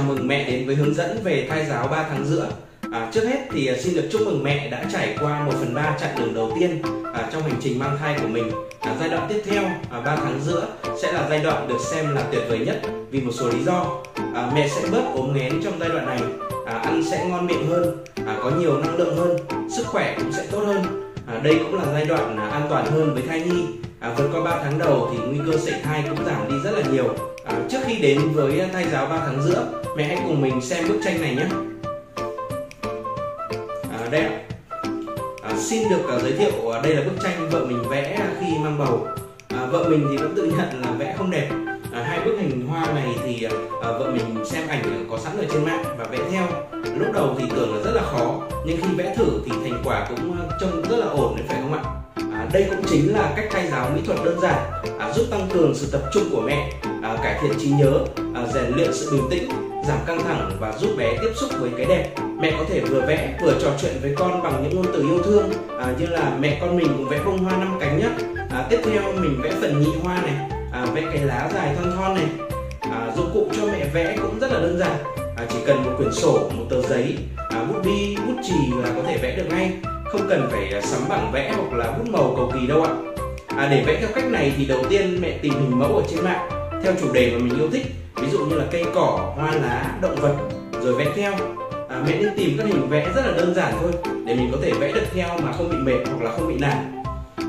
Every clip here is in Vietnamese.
chào mừng mẹ đến với hướng dẫn về thai giáo 3 tháng giữa. À, trước hết thì à, xin được chúc mừng mẹ đã trải qua 1 phần 3 chặng đường đầu tiên à, trong hành trình mang thai của mình. À, giai đoạn tiếp theo, à, 3 tháng giữa sẽ là giai đoạn được xem là tuyệt vời nhất vì một số lý do. À, mẹ sẽ bớt ốm nghén trong giai đoạn này, à, ăn sẽ ngon miệng hơn, à, có nhiều năng lượng hơn, sức khỏe cũng sẽ tốt hơn. À, đây cũng là giai đoạn à, an toàn hơn với thai nhi. À, vượt qua 3 tháng đầu thì nguy cơ sảy thai cũng giảm đi rất là nhiều À, trước khi đến với à, thai giáo 3 tháng giữa, mẹ hãy cùng mình xem bức tranh này nhé. À, đây ạ. À, xin được uh, giới thiệu uh, đây là bức tranh vợ mình vẽ khi mang bầu. À, vợ mình thì vẫn tự nhận là vẽ không đẹp. À, hai bức hình hoa này thì uh, vợ mình xem ảnh có sẵn ở trên mạng và vẽ theo. Lúc đầu thì tưởng là rất là khó, nhưng khi vẽ thử thì thành quả cũng trông rất là ổn đấy phải không ạ? À, đây cũng chính là cách thay giáo mỹ thuật đơn giản à, giúp tăng cường sự tập trung của mẹ à, cải thiện trí nhớ à, rèn luyện sự bình tĩnh giảm căng thẳng và giúp bé tiếp xúc với cái đẹp. Mẹ có thể vừa vẽ vừa trò chuyện với con bằng những ngôn từ yêu thương à, như là mẹ con mình cũng vẽ bông hoa năm cánh nhé à, tiếp theo mình vẽ phần nhị hoa này à, vẽ cái lá dài thon thon này. À, dụng cụ cho mẹ vẽ cũng rất là đơn giản à, chỉ cần một quyển sổ một tờ giấy à, bút bi bút chì là có thể vẽ được ngay không cần phải à, sắm bảng vẽ hoặc là bút màu cầu kỳ đâu ạ. À, để vẽ theo cách này thì đầu tiên mẹ tìm hình mẫu ở trên mạng theo chủ đề mà mình yêu thích ví dụ như là cây cỏ hoa lá động vật rồi vẽ theo. À, mẹ nên tìm các hình vẽ rất là đơn giản thôi để mình có thể vẽ được theo mà không bị mệt hoặc là không bị nản.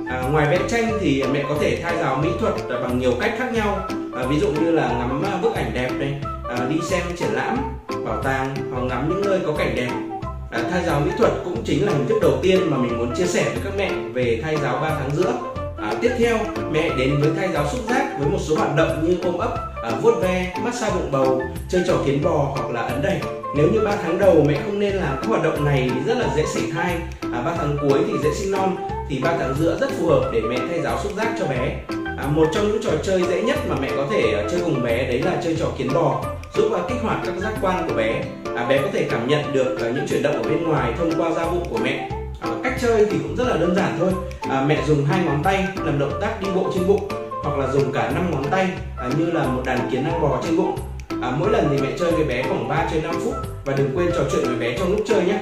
À, ngoài vẽ tranh thì mẹ có thể thay giáo mỹ thuật à, bằng nhiều cách khác nhau. À, ví dụ như là ngắm à, bức ảnh đẹp này à, đi xem triển lãm bảo tàng hoặc ngắm những nơi có cảnh đẹp à, thai giáo mỹ thuật cũng chính là hình thức đầu tiên mà mình muốn chia sẻ với các mẹ về thai giáo 3 tháng giữa À, tiếp theo, mẹ đến với thai giáo xúc giác với một số hoạt động như ôm ấp, à, vuốt ve, massage bụng bầu, chơi trò kiến bò hoặc là ấn đẩy. Nếu như 3 tháng đầu mẹ không nên làm các hoạt động này thì rất là dễ sảy thai. À, 3 tháng cuối thì dễ sinh non thì 3 tháng giữa rất phù hợp để mẹ thay giáo xúc giác cho bé. À, một trong những trò chơi dễ nhất mà mẹ có thể à, chơi cùng bé đấy là chơi trò kiến bò giúp uh, kích hoạt các giác quan của bé. À, bé có thể cảm nhận được uh, những chuyển động ở bên ngoài thông qua da bụng của mẹ. À, cách chơi thì cũng rất là đơn giản thôi. À, mẹ dùng hai ngón tay làm động tác đi bộ trên bụng hoặc là dùng cả năm ngón tay à, như là một đàn kiến đang bò trên bụng. À, mỗi lần thì mẹ chơi với bé khoảng 3 trên 5 phút và đừng quên trò chuyện với bé trong lúc chơi nhé.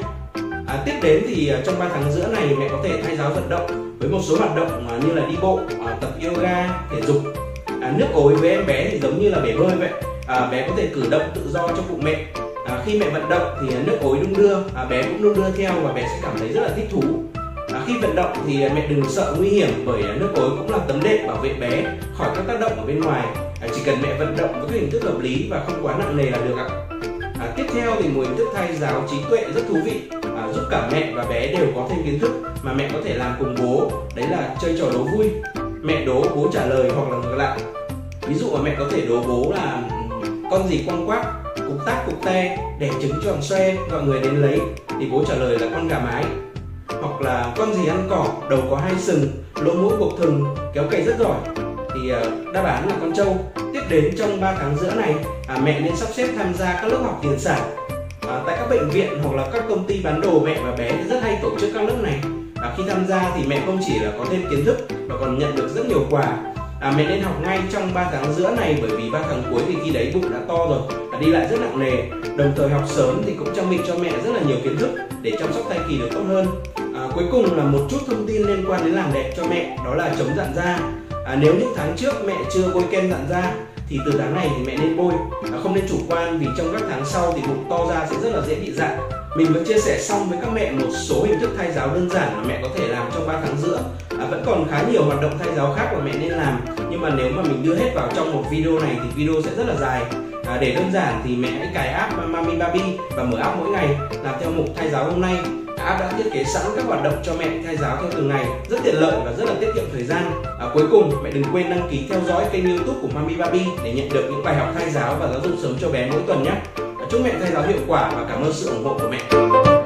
À, tiếp đến thì à, trong 3 tháng giữa này mẹ có thể thay giáo vận động với một số hoạt động à, như là đi bộ à, tập yoga thể dục. À, nước ối với em bé thì giống như là bể bơi vậy à, bé có thể cử động tự do trong bụng mẹ. À, khi mẹ vận động thì nước ối đung đưa. À, bé cũng đung đưa theo và bé sẽ cảm thấy rất là thích thú. À, khi vận động thì mẹ đừng sợ nguy hiểm bởi nước ối cũng là tấm đệm bảo vệ bé khỏi các tác động ở bên ngoài. À, chỉ cần mẹ vận động với hình thức hợp lý và không quá nặng nề là được ạ. À, tiếp theo thì một hình thức thay giáo trí tuệ rất thú vị. À, giúp cả mẹ và bé đều có thêm kiến thức mà mẹ có thể làm cùng bố. Đấy là chơi trò đố vui. Mẹ đố bố trả lời hoặc là ngược lại. Ví dụ mà mẹ có thể đố bố là con gì quăng quác cục tác cục te đẻ trứng tròn xoe gọi người đến lấy. Thì bố trả lời là con gà mái. Hoặc là con gì ăn cỏ đầu có hai sừng lỗ mũi buộc thừng kéo cày rất giỏi. Thì ờ, đáp án là con trâu. Tiếp đến trong 3 tháng giữa này à, mẹ nên sắp xếp tham gia các lớp học tiền sản. À, tại các bệnh viện hoặc là các công ty bán đồ mẹ và bé thì rất hay tổ chức các lớp này. Và khi tham gia thì mẹ không chỉ là có thêm kiến thức mà còn nhận được rất nhiều quà à, mẹ nên học ngay trong 3 tháng giữa này bởi vì 3 tháng cuối thì khi đấy bụng đã to rồi và đi lại rất nặng nề. Đồng thời học sớm thì cũng trang bị cho mẹ rất là nhiều kiến thức để chăm sóc thai kỳ được tốt hơn. À, cuối cùng là một chút thông tin liên quan đến làm đẹp cho mẹ đó là chống dạn da. À, nếu những tháng trước mẹ chưa bôi kem dạn da thì từ tháng này thì mẹ nên bôi. À, không nên chủ quan vì trong các tháng sau thì bụng to ra sẽ rất là dễ bị dạn mình vừa chia sẻ xong với các mẹ một số hình thức thai giáo đơn giản mà mẹ có thể làm trong 3 tháng giữa. À, vẫn còn khá nhiều hoạt động thai giáo khác mà mẹ nên làm. Nhưng mà nếu mà mình đưa hết vào trong một video này thì video sẽ rất là dài. À, để đơn giản thì mẹ hãy cài app Mami Baby và mở app mỗi ngày làm theo mục thai giáo hôm nay. À, app đã thiết kế sẵn các hoạt động cho mẹ thai giáo theo từng ngày. Rất tiện lợi và rất là tiết kiệm thời gian. À, cuối cùng mẹ đừng quên đăng ký theo dõi kênh youtube của Mami Baby để nhận được những bài học thai giáo và giáo dục sớm cho bé mỗi tuần nhé chúc mẹ thầy giáo hiệu quả và cảm ơn sự ủng hộ của mẹ.